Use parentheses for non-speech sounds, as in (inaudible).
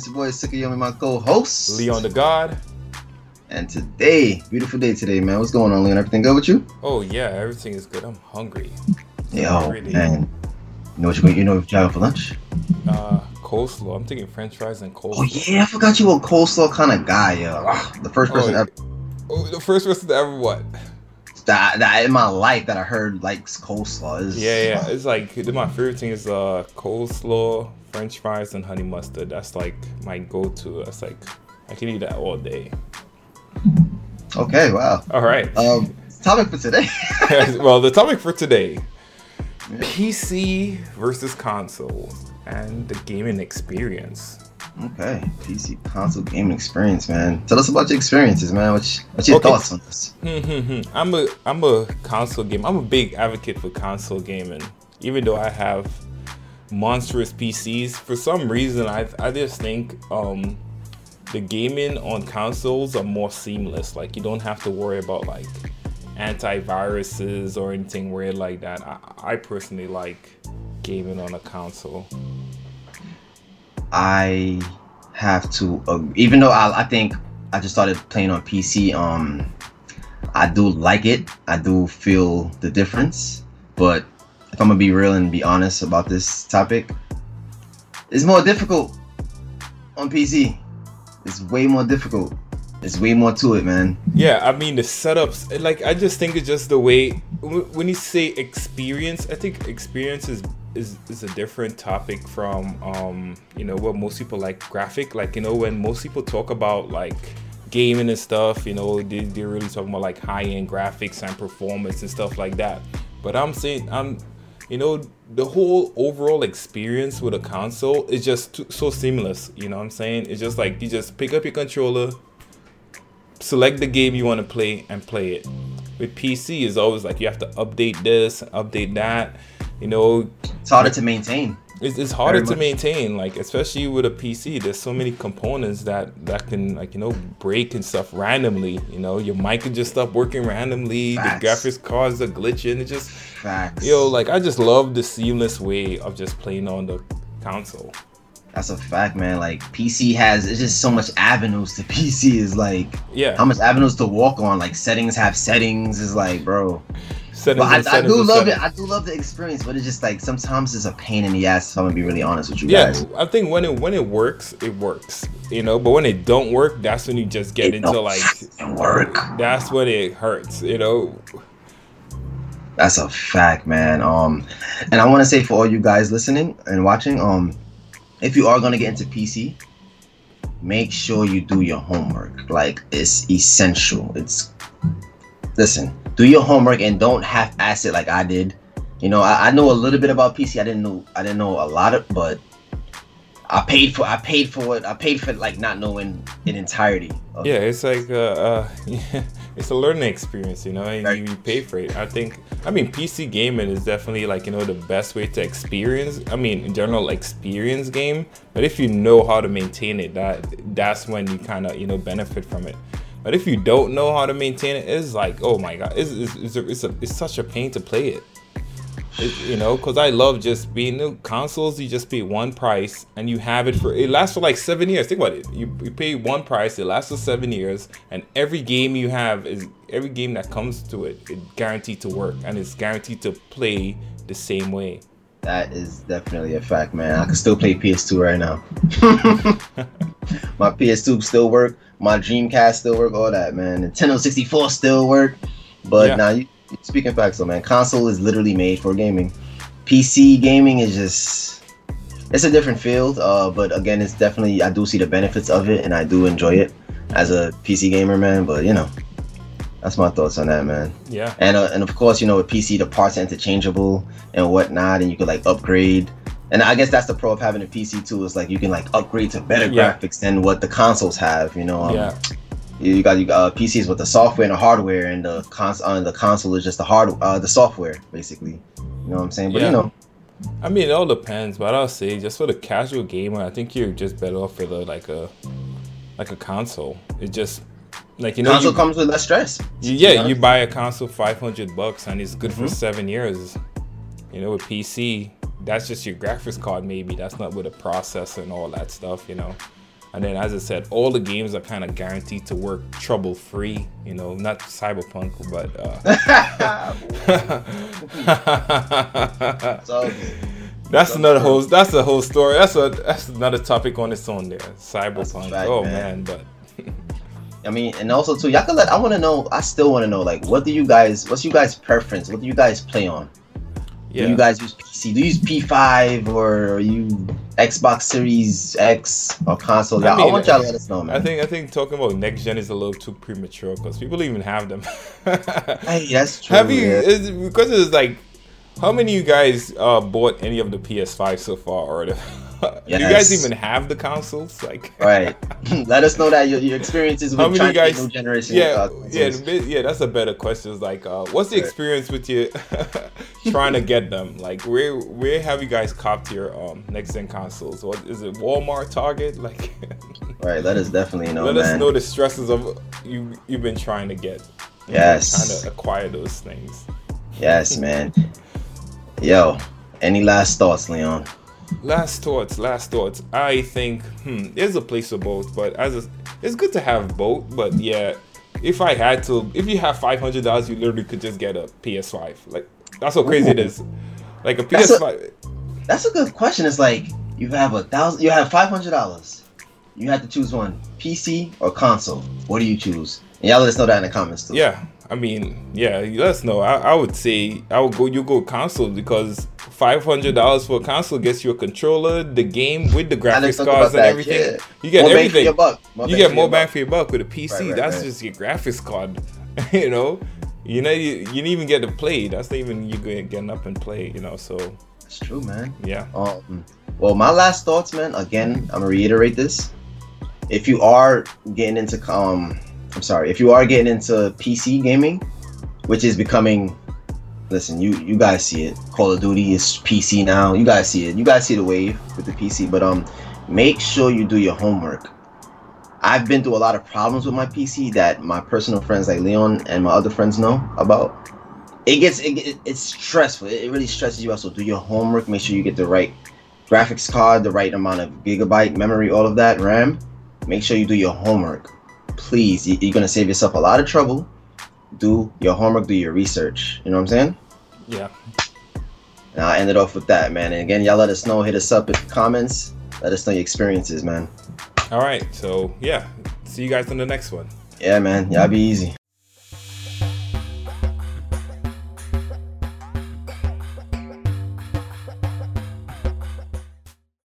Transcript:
It's your boy Sukiyomi, my co-host. Leon the God. And today, beautiful day today, man. What's going on, Leon? Everything good with you? Oh yeah, everything is good. I'm hungry. Yo, man. You know what you you know what you having for lunch? Uh, coleslaw. I'm thinking French fries and coleslaw. Oh yeah, I forgot you were a coleslaw kind of guy, yo. Ah, the first person oh, ever. Oh, the first person to ever what? That, that in my life that I heard likes coleslaw. Is, yeah, yeah. It's like my favorite thing is uh coleslaw, French fries, and honey mustard. That's like my go-to. That's like I can eat that all day. Okay, wow. All right. Um, topic for today. (laughs) well, the topic for today: yeah. PC versus console and the gaming experience. Okay, PC console gaming experience, man. Tell us about your experiences, man. What's, what's your okay. thoughts on this? Hmm, hmm, hmm. I'm a I'm a console game. I'm a big advocate for console gaming, even though I have monstrous PCs. For some reason, I I just think um, the gaming on consoles are more seamless. Like you don't have to worry about like antiviruses or anything weird like that. I, I personally like gaming on a console. I have to, uh, even though I, I think I just started playing on PC. Um, I do like it. I do feel the difference. But if I'm gonna be real and be honest about this topic, it's more difficult on PC. It's way more difficult. It's way more to it, man. Yeah, I mean the setups. Like I just think it's just the way when you say experience. I think experience is is, is a different topic from um you know what most people like graphic. Like you know when most people talk about like gaming and stuff, you know they, they're really talking about like high end graphics and performance and stuff like that. But I'm saying I'm you know the whole overall experience with a console is just too, so seamless you know what i'm saying it's just like you just pick up your controller select the game you want to play and play it with pc is always like you have to update this update that you know it's harder to maintain it's, it's harder to maintain like especially with a pc there's so many components that that can like you know break and stuff randomly you know your mic can just stop working randomly Facts. the graphics cards are glitching it just Facts. yo like i just love the seamless way of just playing on the console that's a fact, man. Like PC has it's just so much avenues to (laughs) PC is like yeah. How much avenues to walk on? Like settings have settings is like, bro. But I, I do love it. I do love the experience, but it's just like sometimes it's a pain in the ass. If I'm gonna be really honest with you yeah, guys. I think when it when it works, it works. You know, but when it don't work, that's when you just get it into like work. That's when it hurts. You know. That's a fact, man. Um, and I want to say for all you guys listening and watching, um, if you are gonna get into PC, make sure you do your homework. Like it's essential. It's listen, do your homework and don't half-ass it like I did. You know, I, I know a little bit about PC. I didn't know I didn't know a lot of, but I paid for I paid for it. I paid for like not knowing in entirety. Yeah, it's like uh, uh (laughs) it's a learning experience, you know. And right. you, you, pay for it. I think. I mean, PC gaming is definitely like you know the best way to experience. I mean, in general, experience game. But if you know how to maintain it, that that's when you kind of you know benefit from it. But if you don't know how to maintain it, it's like, oh my god, it's, it's, it's, a, it's, a, it's such a pain to play it. it you know, because I love just being new consoles. You just pay one price and you have it for it lasts for like seven years. Think about it. You, you pay one price, it lasts for seven years, and every game you have is every game that comes to it, it guaranteed to work and it's guaranteed to play the same way. That is definitely a fact, man. I can still play PS2 right now. (laughs) (laughs) My PS2 still work. My Dreamcast still work. All that, man. Nintendo 64 still work. But yeah. now, you speaking facts, though, man. Console is literally made for gaming. PC gaming is just it's a different field. Uh, but again, it's definitely I do see the benefits of it, and I do enjoy it as a PC gamer, man. But you know, that's my thoughts on that, man. Yeah. And uh, and of course, you know, with PC, the parts are interchangeable and whatnot, and you could like upgrade. And I guess that's the pro of having a PC too. Is like you can like upgrade to better yeah. graphics than what the consoles have. You know. Um, yeah. You got you got uh, PCs with the software and the hardware, and the cons uh, the console is just the hard uh, the software basically. You know what I'm saying? But yeah. you know. I mean, it all depends, but I'll say just for the casual gamer, I think you're just better off with a like a like a console. It just like you know, console you, comes with less stress. You, yeah, you buy a console five hundred bucks and it's good mm-hmm. for seven years. You know, with PC, that's just your graphics card. Maybe that's not with a processor and all that stuff. You know, And then, as I said, all the games are kind of guaranteed to work trouble free. You know, not Cyberpunk, but. Uh... (laughs) so, that's another whole. That's a whole story. That's a that's another topic on its own. There, Cyberpunk. Fact, oh man, man but. I mean, and also too, y'all can let. I want to know. I still want to know, like, what do you guys? What's you guys' preference? What do you guys play on? Yeah. Do you guys use PC? Do you use P5 or are you Xbox Series X or console? I, mean, I want y'all to let us know, man. I think I think talking about next gen is a little too premature because people even have them. (laughs) hey, that's true. Have you? Yeah. because it's like, how many of you guys uh, bought any of the PS5 so far, or the, (laughs) yes. Do you guys even have the consoles? Like, (laughs) right? (laughs) Let us know that your, your experiences with many guys, new generation. Yeah, yeah, yeah. That's a better question. Is like, uh, what's the right. experience with you (laughs) trying to get them? Like, where where have you guys copped your um, next gen consoles? What is it? Walmart, Target? Like, right. Let us definitely know. Let man. us know the stresses of you you've been trying to get. Yes. Trying to acquire those things. Yes, man. Yo, any last thoughts, Leon? Last thoughts, last thoughts. I think hmm, there's a place for both, but as a, it's good to have both. But yeah, if I had to, if you have five hundred dollars, you literally could just get a PS5. Like that's how crazy Ooh. it is. Like a PS5. That's a, that's a good question. It's like you have a thousand, you have five hundred dollars. You have to choose one, PC or console. What do you choose? And y'all let us know that in the comments too. Yeah, I mean, yeah, let us know. I, I would say I would go. You go console because five hundred dollars for a console gets you a controller, the game with the graphics cards and everything. Yeah. You get more everything. you get more bang for your buck with a PC. Right, right, That's right. just your graphics card. (laughs) you know, you know, you, you didn't even get to play. That's not even you going getting up and play. You know, so it's true, man. Yeah. Um. Well, my last thoughts, man. Again, I'm gonna reiterate this. If you are getting into um I'm sorry, if you are getting into PC gaming, which is becoming listen, you you guys see it. Call of Duty is PC now. You guys see it. You guys see the wave with the PC, but um make sure you do your homework. I've been through a lot of problems with my PC that my personal friends like Leon and my other friends know about. It gets it, it, it's stressful. It, it really stresses you out. So do your homework. Make sure you get the right graphics card, the right amount of gigabyte memory, all of that RAM. Make sure you do your homework please, you're gonna save yourself a lot of trouble. Do your homework, do your research. You know what I'm saying? Yeah. And I'll end it off with that, man. And again, y'all let us know. Hit us up in the comments. Let us know your experiences, man. All right. So yeah, see you guys in the next one. Yeah, man. Y'all be easy.